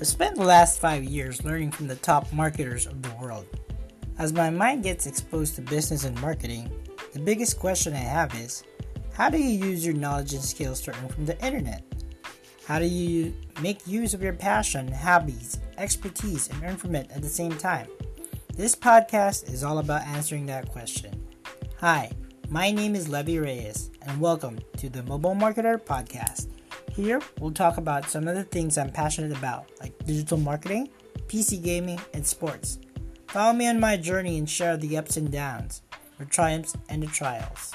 I've spent the last five years learning from the top marketers of the world. As my mind gets exposed to business and marketing, the biggest question I have is how do you use your knowledge and skills to earn from the internet? How do you make use of your passion, hobbies, expertise, and earn from it at the same time? This podcast is all about answering that question. Hi, my name is Levy Reyes, and welcome to the Mobile Marketer Podcast. Here, we'll talk about some of the things I'm passionate about, like digital marketing, PC gaming, and sports. Follow me on my journey and share the ups and downs, the triumphs and the trials.